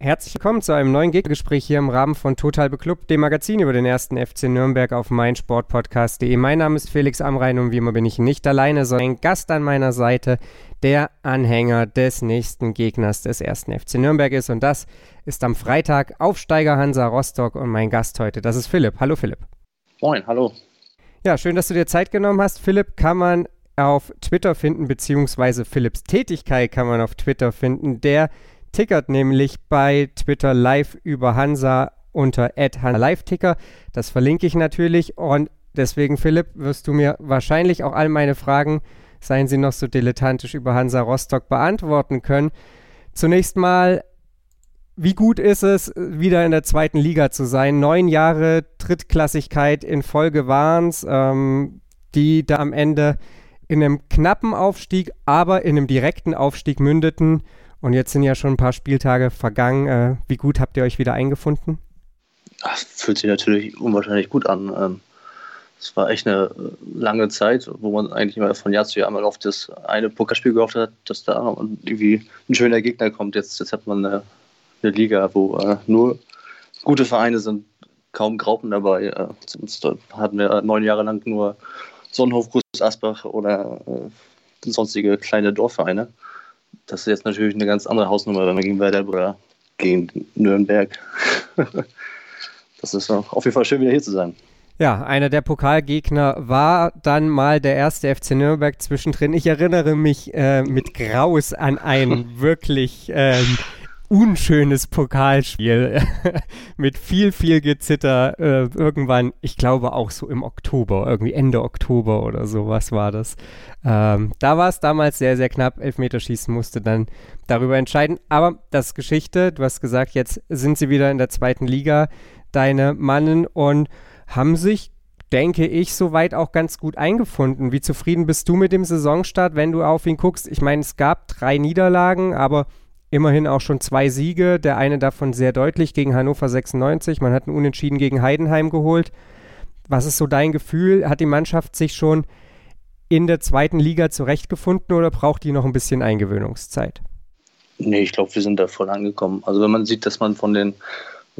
Herzlich willkommen zu einem neuen Gegnergespräch hier im Rahmen von Total Beklubbt, dem Magazin über den ersten FC Nürnberg auf meinsportpodcast.de. Mein Name ist Felix Amrein und wie immer bin ich nicht alleine, sondern ein Gast an meiner Seite, der Anhänger des nächsten Gegners des ersten FC Nürnberg ist. Und das ist am Freitag Aufsteiger Hansa Rostock und mein Gast heute, das ist Philipp. Hallo Philipp. Moin, hallo. Ja, schön, dass du dir Zeit genommen hast. Philipp kann man auf Twitter finden, beziehungsweise Philipps Tätigkeit kann man auf Twitter finden. Der tickert nämlich bei Twitter live über Hansa unter @hansa_live_ticker. Das verlinke ich natürlich und deswegen Philipp wirst du mir wahrscheinlich auch all meine Fragen, seien sie noch so dilettantisch über Hansa Rostock beantworten können. Zunächst mal wie gut ist es, wieder in der zweiten Liga zu sein? Neun Jahre Drittklassigkeit in Folge waren es, ähm, die da am Ende in einem knappen Aufstieg, aber in einem direkten Aufstieg mündeten. Und jetzt sind ja schon ein paar Spieltage vergangen. Äh, wie gut habt ihr euch wieder eingefunden? Das fühlt sich natürlich unwahrscheinlich gut an. Ähm, es war echt eine äh, lange Zeit, wo man eigentlich immer von Jahr zu Jahr mal auf das eine Pokerspiel gehofft hat, dass da irgendwie ein schöner Gegner kommt. Jetzt, jetzt hat man eine, eine Liga, wo äh, nur gute Vereine sind, kaum Graupen dabei. Sonst hatten wir neun Jahre lang nur Sonnenhof, Groß Asbach oder sonstige kleine Dorfvereine das ist jetzt natürlich eine ganz andere Hausnummer, wenn man gegen Werder oder gegen Nürnberg. das ist auf jeden Fall schön, wieder hier zu sein. Ja, einer der Pokalgegner war dann mal der erste FC Nürnberg zwischendrin. Ich erinnere mich äh, mit Graus an ein wirklich ähm, unschönes Pokalspiel mit viel, viel Gezitter. Äh, irgendwann, ich glaube auch so im Oktober, irgendwie Ende Oktober oder sowas war das. Ähm, da war es damals sehr, sehr knapp. Elfmeterschießen musste dann darüber entscheiden. Aber das ist Geschichte. Du hast gesagt, jetzt sind sie wieder in der zweiten Liga, deine Mannen, und haben sich denke ich, soweit auch ganz gut eingefunden. Wie zufrieden bist du mit dem Saisonstart, wenn du auf ihn guckst? Ich meine, es gab drei Niederlagen, aber immerhin auch schon zwei Siege, der eine davon sehr deutlich gegen Hannover 96. Man hat einen Unentschieden gegen Heidenheim geholt. Was ist so dein Gefühl? Hat die Mannschaft sich schon in der zweiten Liga zurechtgefunden oder braucht die noch ein bisschen Eingewöhnungszeit? Nee, ich glaube, wir sind da voll angekommen. Also wenn man sieht, dass man von den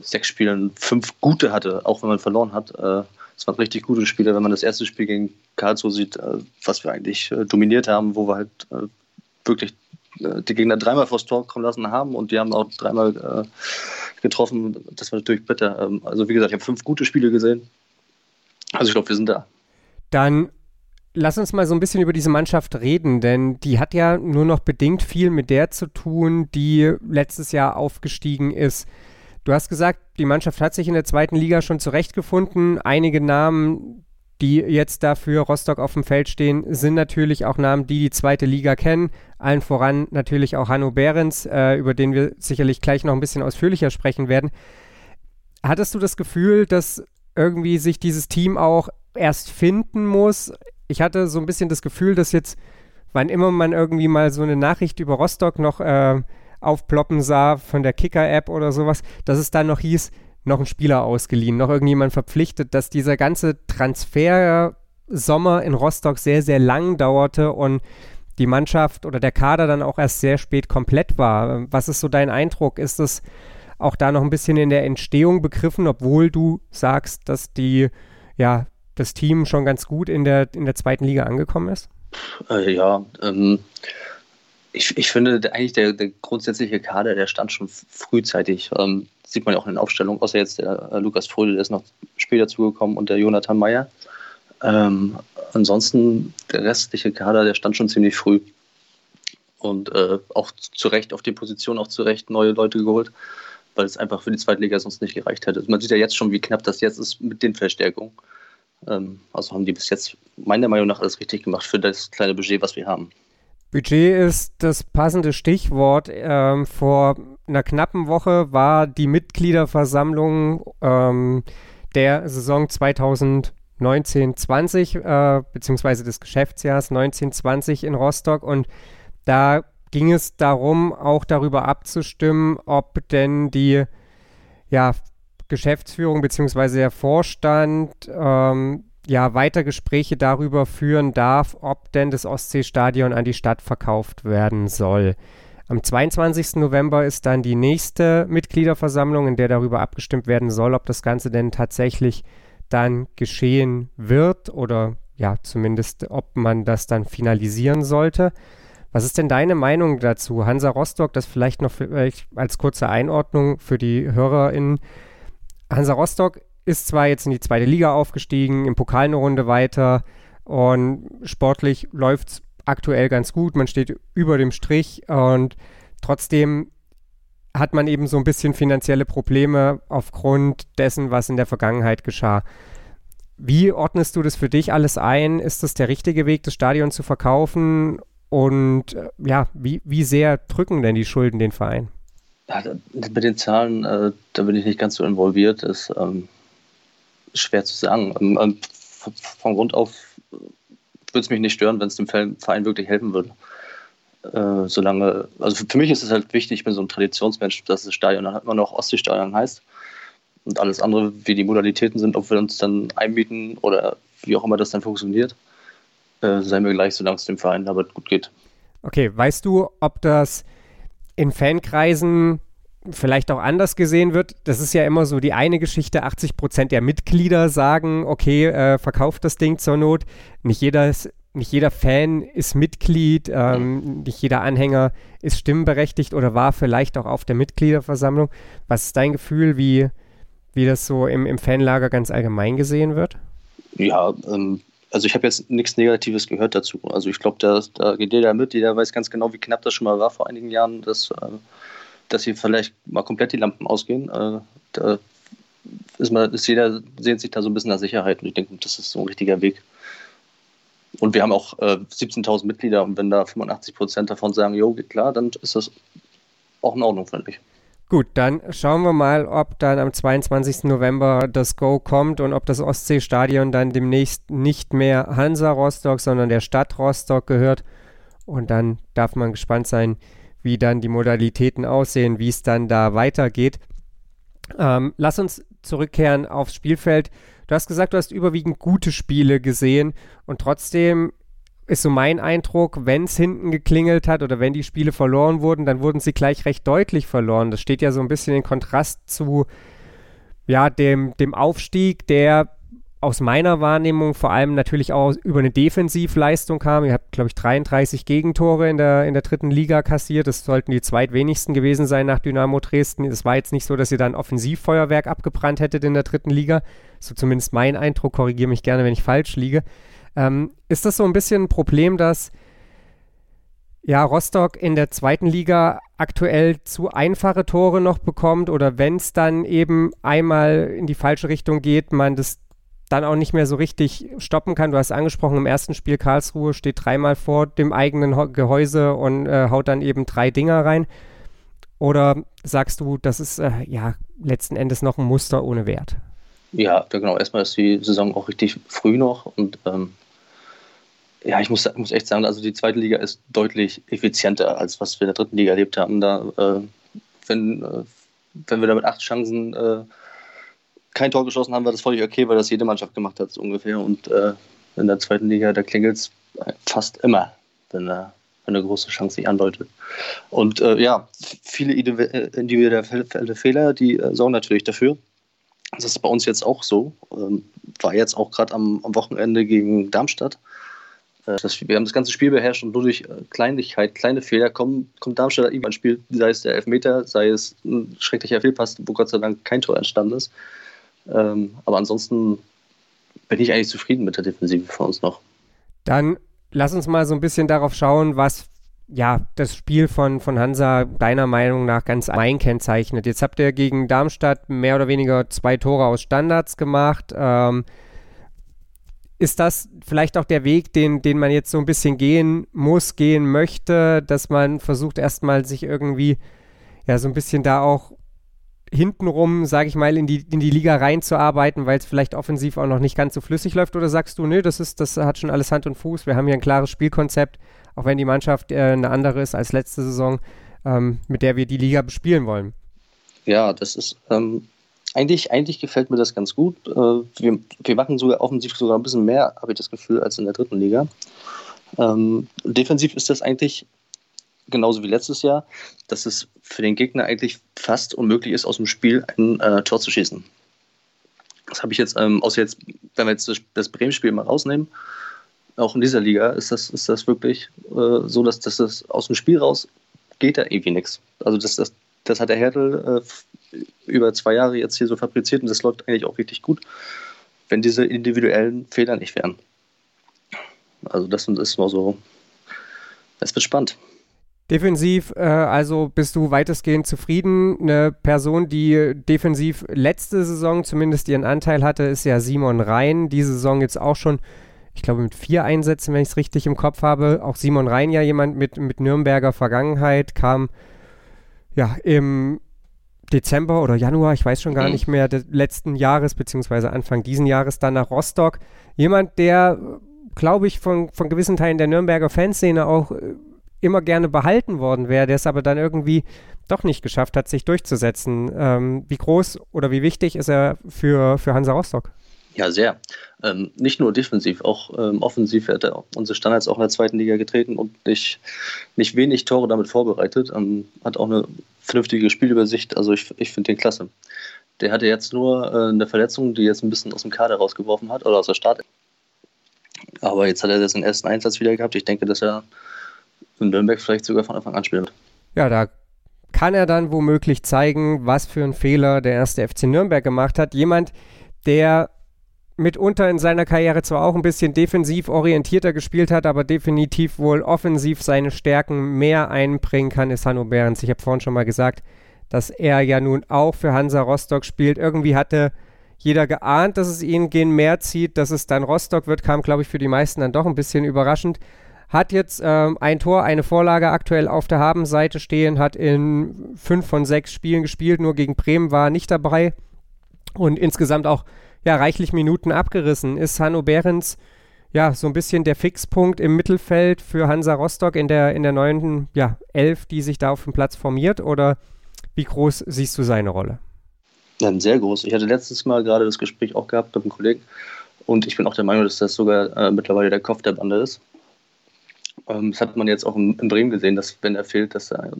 sechs Spielen fünf gute hatte, auch wenn man verloren hat, äh, es waren richtig gute Spiele. Wenn man das erste Spiel gegen Karlsruhe sieht, äh, was wir eigentlich äh, dominiert haben, wo wir halt äh, wirklich die Gegner dreimal vors Tor kommen lassen haben und die haben auch dreimal äh, getroffen. Das war natürlich bitter. Ähm, also wie gesagt, ich habe fünf gute Spiele gesehen. Also ich glaube, wir sind da. Dann lass uns mal so ein bisschen über diese Mannschaft reden, denn die hat ja nur noch bedingt viel mit der zu tun, die letztes Jahr aufgestiegen ist. Du hast gesagt, die Mannschaft hat sich in der zweiten Liga schon zurechtgefunden. Einige Namen, die jetzt dafür Rostock auf dem Feld stehen, sind natürlich auch Namen, die die zweite Liga kennen. Allen voran natürlich auch Hanno Behrens, äh, über den wir sicherlich gleich noch ein bisschen ausführlicher sprechen werden. Hattest du das Gefühl, dass irgendwie sich dieses Team auch erst finden muss? Ich hatte so ein bisschen das Gefühl, dass jetzt, wann immer man irgendwie mal so eine Nachricht über Rostock noch äh, aufploppen sah von der Kicker-App oder sowas, dass es dann noch hieß, noch einen Spieler ausgeliehen, noch irgendjemand verpflichtet, dass dieser ganze Transfer-Sommer in Rostock sehr, sehr lang dauerte und die Mannschaft oder der Kader dann auch erst sehr spät komplett war. Was ist so dein Eindruck? Ist es auch da noch ein bisschen in der Entstehung begriffen, obwohl du sagst, dass die, ja, das Team schon ganz gut in der, in der zweiten Liga angekommen ist? Äh, ja, ähm, ich, ich finde eigentlich der, der grundsätzliche Kader, der stand schon frühzeitig. Ähm, sieht man ja auch in den Aufstellungen, außer jetzt der äh, Lukas Fröde, der ist noch später zugekommen und der Jonathan Meyer. Ähm, ansonsten, der restliche Kader, der stand schon ziemlich früh. Und äh, auch zu Recht auf die Position, auch zu Recht neue Leute geholt, weil es einfach für die zweite Liga sonst nicht gereicht hätte. Man sieht ja jetzt schon, wie knapp das jetzt ist mit den Verstärkungen. Ähm, also haben die bis jetzt meiner Meinung nach alles richtig gemacht für das kleine Budget, was wir haben. Budget ist das passende Stichwort. Ähm, vor einer knappen Woche war die Mitgliederversammlung ähm, der Saison 2019-20, äh, beziehungsweise des Geschäftsjahrs 1920 in Rostock und da ging es darum, auch darüber abzustimmen, ob denn die ja, Geschäftsführung bzw. der Vorstand ähm, ja weiter Gespräche darüber führen darf, ob denn das Ostseestadion an die Stadt verkauft werden soll. Am 22. November ist dann die nächste Mitgliederversammlung, in der darüber abgestimmt werden soll, ob das Ganze denn tatsächlich dann geschehen wird oder ja, zumindest ob man das dann finalisieren sollte. Was ist denn deine Meinung dazu? Hansa Rostock, das vielleicht noch vielleicht als kurze Einordnung für die HörerInnen. Hansa Rostock ist zwar jetzt in die zweite Liga aufgestiegen, im Pokal eine Runde weiter und sportlich läuft es aktuell ganz gut. Man steht über dem Strich und trotzdem hat man eben so ein bisschen finanzielle Probleme aufgrund dessen, was in der Vergangenheit geschah. Wie ordnest du das für dich alles ein? Ist das der richtige Weg, das Stadion zu verkaufen? Und äh, ja, wie, wie sehr drücken denn die Schulden den Verein? Ja, mit den Zahlen, äh, da bin ich nicht ganz so involviert, ist ähm, schwer zu sagen. Ähm, ähm von Grund auf würde es mich nicht stören, wenn es dem Verein wirklich helfen würde. Äh, solange, also für mich ist es halt wichtig, ich bin so ein Traditionsmensch, dass das Stadion dann immer noch Ostseestadion heißt. Und alles andere, wie die Modalitäten sind, ob wir uns dann einmieten oder wie auch immer das dann funktioniert, äh, sei mir gleich, solange es dem Verein damit gut geht. Okay, weißt du, ob das in Fankreisen vielleicht auch anders gesehen wird. Das ist ja immer so die eine Geschichte. 80 Prozent der Mitglieder sagen, okay, äh, verkauft das Ding zur Not. Nicht jeder, ist, nicht jeder Fan ist Mitglied, ähm, nicht jeder Anhänger ist stimmberechtigt oder war vielleicht auch auf der Mitgliederversammlung. Was ist dein Gefühl, wie, wie das so im, im Fanlager ganz allgemein gesehen wird? Ja, ähm, also ich habe jetzt nichts Negatives gehört dazu. Also ich glaube, da, da geht jeder mit, jeder weiß ganz genau, wie knapp das schon mal war vor einigen Jahren. Das äh, dass hier vielleicht mal komplett die Lampen ausgehen. Äh, da ist, man, ist jeder sehnt sich da so ein bisschen nach Sicherheit und ich denke, das ist so ein richtiger Weg. Und wir haben auch äh, 17.000 Mitglieder und wenn da 85 Prozent davon sagen, jo, geht klar, dann ist das auch in Ordnung, finde ich. Gut, dann schauen wir mal, ob dann am 22. November das Go kommt und ob das Ostseestadion dann demnächst nicht mehr Hansa Rostock, sondern der Stadt Rostock gehört. Und dann darf man gespannt sein, wie dann die Modalitäten aussehen, wie es dann da weitergeht. Ähm, lass uns zurückkehren aufs Spielfeld. Du hast gesagt, du hast überwiegend gute Spiele gesehen und trotzdem ist so mein Eindruck, wenn es hinten geklingelt hat oder wenn die Spiele verloren wurden, dann wurden sie gleich recht deutlich verloren. Das steht ja so ein bisschen in Kontrast zu ja, dem, dem Aufstieg, der aus meiner Wahrnehmung vor allem natürlich auch über eine Defensivleistung kam. Ihr habt, glaube ich, 33 Gegentore in der, in der dritten Liga kassiert. Das sollten die zweitwenigsten gewesen sein nach Dynamo Dresden. Es war jetzt nicht so, dass ihr da ein Offensivfeuerwerk abgebrannt hättet in der dritten Liga. So zumindest mein Eindruck. Korrigiere mich gerne, wenn ich falsch liege. Ähm, ist das so ein bisschen ein Problem, dass ja, Rostock in der zweiten Liga aktuell zu einfache Tore noch bekommt oder wenn es dann eben einmal in die falsche Richtung geht, man das dann auch nicht mehr so richtig stoppen kann. Du hast angesprochen, im ersten Spiel Karlsruhe steht dreimal vor dem eigenen Gehäuse und äh, haut dann eben drei Dinger rein. Oder sagst du, das ist äh, ja letzten Endes noch ein Muster ohne Wert? Ja, genau. Erstmal ist die Saison auch richtig früh noch und ähm, ja, ich muss, muss echt sagen, also die zweite Liga ist deutlich effizienter, als was wir in der dritten Liga erlebt haben. Da, äh, wenn, äh, wenn wir da mit acht Chancen äh, kein Tor geschossen haben, war das völlig okay, weil das jede Mannschaft gemacht hat, so ungefähr. Und äh, in der zweiten Liga, da klingelt es fast immer, wenn, äh, wenn eine große Chance sich andeutet. Und äh, ja, viele individuelle Fehler, die äh, sorgen natürlich dafür. Das ist bei uns jetzt auch so. Ähm, war jetzt auch gerade am, am, Wochenende gegen Darmstadt. Äh, das, wir haben das ganze Spiel beherrscht und nur durch äh, Kleinlichkeit, kleine Fehler kommen, kommt Darmstadt irgendwann ins Spiel, sei es der Elfmeter, sei es ein schrecklicher Fehlpass, wo Gott sei Dank kein Tor entstanden ist. Ähm, aber ansonsten bin ich eigentlich zufrieden mit der Defensive von uns noch. Dann lass uns mal so ein bisschen darauf schauen, was ja das Spiel von, von Hansa deiner Meinung nach ganz allgemein kennzeichnet. Jetzt habt ihr gegen Darmstadt mehr oder weniger zwei Tore aus Standards gemacht. Ähm, ist das vielleicht auch der Weg, den, den man jetzt so ein bisschen gehen muss, gehen möchte, dass man versucht erstmal sich irgendwie ja so ein bisschen da auch hintenrum, sage ich mal, in die, in die Liga reinzuarbeiten, weil es vielleicht offensiv auch noch nicht ganz so flüssig läuft? Oder sagst du, nö, das, ist, das hat schon alles Hand und Fuß, wir haben hier ein klares Spielkonzept, auch wenn die Mannschaft äh, eine andere ist als letzte Saison, ähm, mit der wir die Liga bespielen wollen? Ja, das ist ähm, eigentlich, eigentlich gefällt mir das ganz gut. Äh, wir, wir machen sogar offensiv sogar ein bisschen mehr, habe ich das Gefühl, als in der dritten Liga. Ähm, defensiv ist das eigentlich genauso wie letztes Jahr, dass es für den Gegner eigentlich fast unmöglich ist, aus dem Spiel ein äh, Tor zu schießen. Das habe ich jetzt, ähm, außer jetzt, wenn wir jetzt das, Bremen-Spiel mal rausnehmen, auch in dieser Liga ist das, ist das wirklich äh, so, dass, dass das aus dem Spiel raus geht da irgendwie nichts. Also das, das, das hat der Hertel äh, über zwei Jahre jetzt hier so fabriziert und das läuft eigentlich auch richtig gut, wenn diese individuellen Fehler nicht wären. Also das ist mal so, es wird spannend. Defensiv, äh, also bist du weitestgehend zufrieden. Eine Person, die defensiv letzte Saison zumindest ihren Anteil hatte, ist ja Simon Rhein. Diese Saison jetzt auch schon, ich glaube, mit vier Einsätzen, wenn ich es richtig im Kopf habe. Auch Simon Rhein ja jemand mit, mit Nürnberger Vergangenheit, kam ja im Dezember oder Januar, ich weiß schon gar mhm. nicht mehr, des letzten Jahres, beziehungsweise Anfang diesen Jahres dann nach Rostock. Jemand, der, glaube ich, von, von gewissen Teilen der Nürnberger Fanszene auch äh, immer gerne behalten worden wäre, der es aber dann irgendwie doch nicht geschafft hat, sich durchzusetzen. Ähm, wie groß oder wie wichtig ist er für, für Hansa Rostock? Ja, sehr. Ähm, nicht nur defensiv, auch ähm, offensiv hat er unsere Standards auch in der zweiten Liga getreten und nicht, nicht wenig Tore damit vorbereitet. Ähm, hat auch eine vernünftige Spielübersicht. Also ich, ich finde den klasse. Der hatte jetzt nur äh, eine Verletzung, die jetzt ein bisschen aus dem Kader rausgeworfen hat oder aus der Start. Aber jetzt hat er den ersten Einsatz wieder gehabt. Ich denke, dass er in Nürnberg vielleicht sogar von Anfang an spielen wird. Ja, da kann er dann womöglich zeigen, was für einen Fehler der erste FC Nürnberg gemacht hat. Jemand, der mitunter in seiner Karriere zwar auch ein bisschen defensiv orientierter gespielt hat, aber definitiv wohl offensiv seine Stärken mehr einbringen kann, ist Hanno Behrens. Ich habe vorhin schon mal gesagt, dass er ja nun auch für Hansa Rostock spielt. Irgendwie hatte jeder geahnt, dass es ihn gehen mehr zieht, dass es dann Rostock wird, kam, glaube ich, für die meisten dann doch ein bisschen überraschend. Hat jetzt ähm, ein Tor, eine Vorlage aktuell auf der Habenseite stehen, hat in fünf von sechs Spielen gespielt, nur gegen Bremen war nicht dabei und insgesamt auch ja, reichlich Minuten abgerissen. Ist Hanno Behrens ja so ein bisschen der Fixpunkt im Mittelfeld für Hansa Rostock in der, in der neuen ja, Elf, die sich da auf dem Platz formiert? Oder wie groß siehst du seine Rolle? Ja, sehr groß. Ich hatte letztes Mal gerade das Gespräch auch gehabt mit einem Kollegen und ich bin auch der Meinung, dass das sogar äh, mittlerweile der Kopf der Bande ist. Ähm, das hat man jetzt auch in, Bremen gesehen, dass wenn er fehlt, dass er,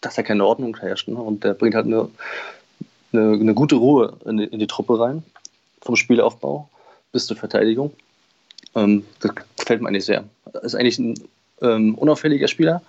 dass er keine Ordnung herrscht. Ne? Und der bringt halt eine, eine, eine gute Ruhe in die, in die, Truppe rein, vom Spielaufbau bis zur Verteidigung. Ähm, das gefällt mir eigentlich sehr. Ist eigentlich ein ähm, unauffälliger Spieler,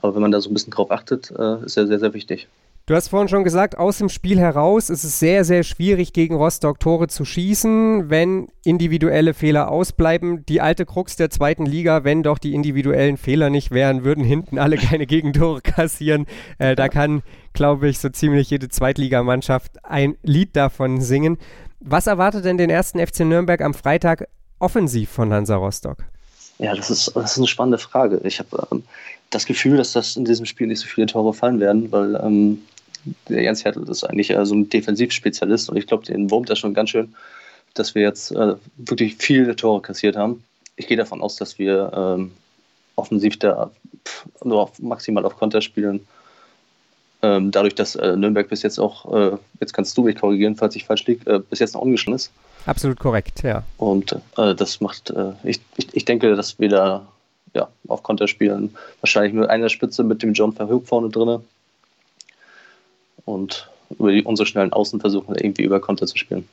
aber wenn man da so ein bisschen drauf achtet, äh, ist er sehr, sehr wichtig. Du hast vorhin schon gesagt, aus dem Spiel heraus ist es sehr, sehr schwierig, gegen Rostock Tore zu schießen, wenn individuelle Fehler ausbleiben. Die alte Krux der zweiten Liga, wenn doch die individuellen Fehler nicht wären, würden hinten alle keine Gegentore kassieren. Äh, da kann, glaube ich, so ziemlich jede Zweitligamannschaft ein Lied davon singen. Was erwartet denn den ersten FC Nürnberg am Freitag offensiv von Hansa Rostock? Ja, das ist, das ist eine spannende Frage. Ich habe ähm, das Gefühl, dass das in diesem Spiel nicht so viele Tore fallen werden, weil ähm, der Jens Hertel ist eigentlich äh, so ein Defensivspezialist und ich glaube, den wurmt das schon ganz schön, dass wir jetzt äh, wirklich viele Tore kassiert haben. Ich gehe davon aus, dass wir ähm, offensiv da pff, nur auf, maximal auf Konter spielen. Ähm, dadurch, dass äh, Nürnberg bis jetzt auch, äh, jetzt kannst du mich korrigieren, falls ich falsch liege, äh, bis jetzt noch ungeschlagen ist. Absolut korrekt, ja. Und äh, das macht, ich, ich, ich denke, dass wir da ja, auf Konter spielen. Wahrscheinlich mit einer Spitze mit dem John Verhoek vorne drin und über die, unsere schnellen Außen versuchen, irgendwie über Konter zu spielen.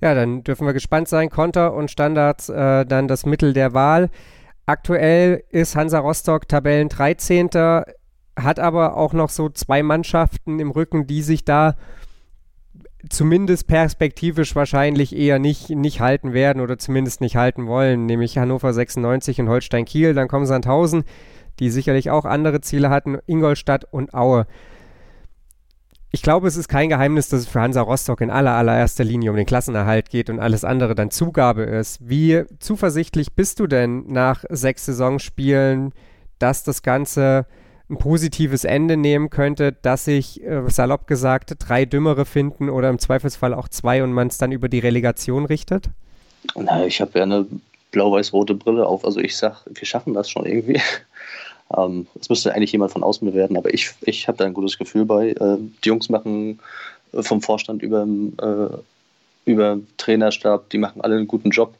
Ja, dann dürfen wir gespannt sein. Konter und Standards äh, dann das Mittel der Wahl. Aktuell ist Hansa Rostock Tabellen 13. Hat aber auch noch so zwei Mannschaften im Rücken, die sich da zumindest perspektivisch wahrscheinlich eher nicht, nicht halten werden oder zumindest nicht halten wollen, nämlich Hannover 96 und Holstein Kiel. Dann kommen Sandhausen, die sicherlich auch andere Ziele hatten, Ingolstadt und Aue ich glaube, es ist kein Geheimnis, dass es für Hansa Rostock in aller, allererster Linie um den Klassenerhalt geht und alles andere dann Zugabe ist. Wie zuversichtlich bist du denn nach sechs Saisonspielen, dass das Ganze ein positives Ende nehmen könnte, dass sich, äh, salopp gesagt, drei Dümmere finden oder im Zweifelsfall auch zwei und man es dann über die Relegation richtet? Na, ich habe ja eine blau-weiß-rote Brille auf. Also ich sage, wir schaffen das schon irgendwie. Ähm, es müsste eigentlich jemand von außen bewerten, aber ich, ich habe da ein gutes Gefühl bei. Äh, die Jungs machen äh, vom Vorstand über, äh, über Trainerstab, die machen alle einen guten Job.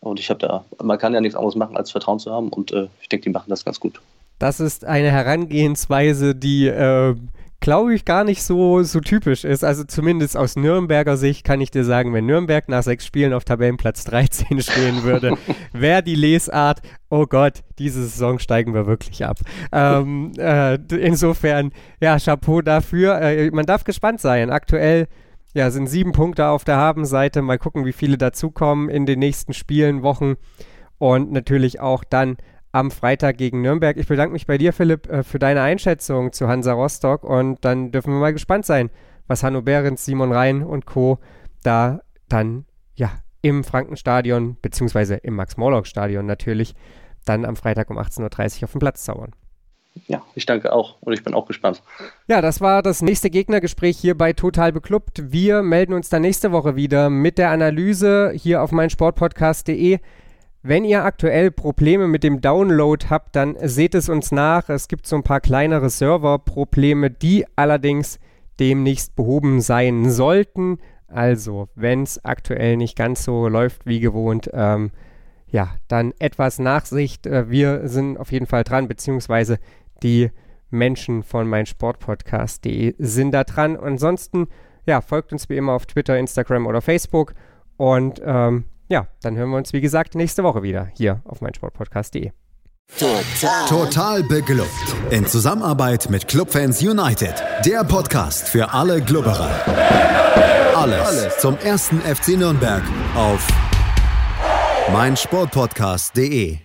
Und ich habe da, man kann ja nichts anderes machen, als Vertrauen zu haben und äh, ich denke, die machen das ganz gut. Das ist eine Herangehensweise, die äh, glaube ich, gar nicht so, so typisch ist. Also zumindest aus Nürnberger Sicht kann ich dir sagen, wenn Nürnberg nach sechs Spielen auf Tabellenplatz 13 stehen würde, wäre die Lesart, oh Gott, diese Saison steigen wir wirklich ab. Ähm, äh, insofern, ja, Chapeau dafür. Äh, man darf gespannt sein. Aktuell ja, sind sieben Punkte auf der Habenseite. Mal gucken, wie viele dazukommen in den nächsten Spielen, Wochen. Und natürlich auch dann am Freitag gegen Nürnberg. Ich bedanke mich bei dir, Philipp, äh, für deine Einschätzung zu Hansa Rostock und dann dürfen wir mal gespannt sein, was Hanno Behrens, Simon Rhein und Co. da dann ja im Frankenstadion beziehungsweise im Max-Morlock-Stadion natürlich dann am Freitag um 18.30 Uhr auf den Platz zaubern. Ja, ich danke auch und ich bin auch gespannt. Ja, das war das nächste Gegnergespräch hier bei Total Beklubbt. Wir melden uns dann nächste Woche wieder mit der Analyse hier auf meinsportpodcast.de. Wenn ihr aktuell Probleme mit dem Download habt, dann seht es uns nach. Es gibt so ein paar kleinere Serverprobleme, die allerdings demnächst behoben sein sollten. Also, wenn es aktuell nicht ganz so läuft wie gewohnt, ähm, ja, dann etwas Nachsicht. Äh, wir sind auf jeden Fall dran, beziehungsweise die Menschen von meinsportpodcast.de sind da dran. Ansonsten, ja, folgt uns wie immer auf Twitter, Instagram oder Facebook und ähm, ja, dann hören wir uns, wie gesagt, nächste Woche wieder hier auf meinsportpodcast.de. Total. Total beglückt. In Zusammenarbeit mit Clubfans United. Der Podcast für alle Glubberer. Alles, Alles zum ersten FC Nürnberg auf meinsportpodcast.de.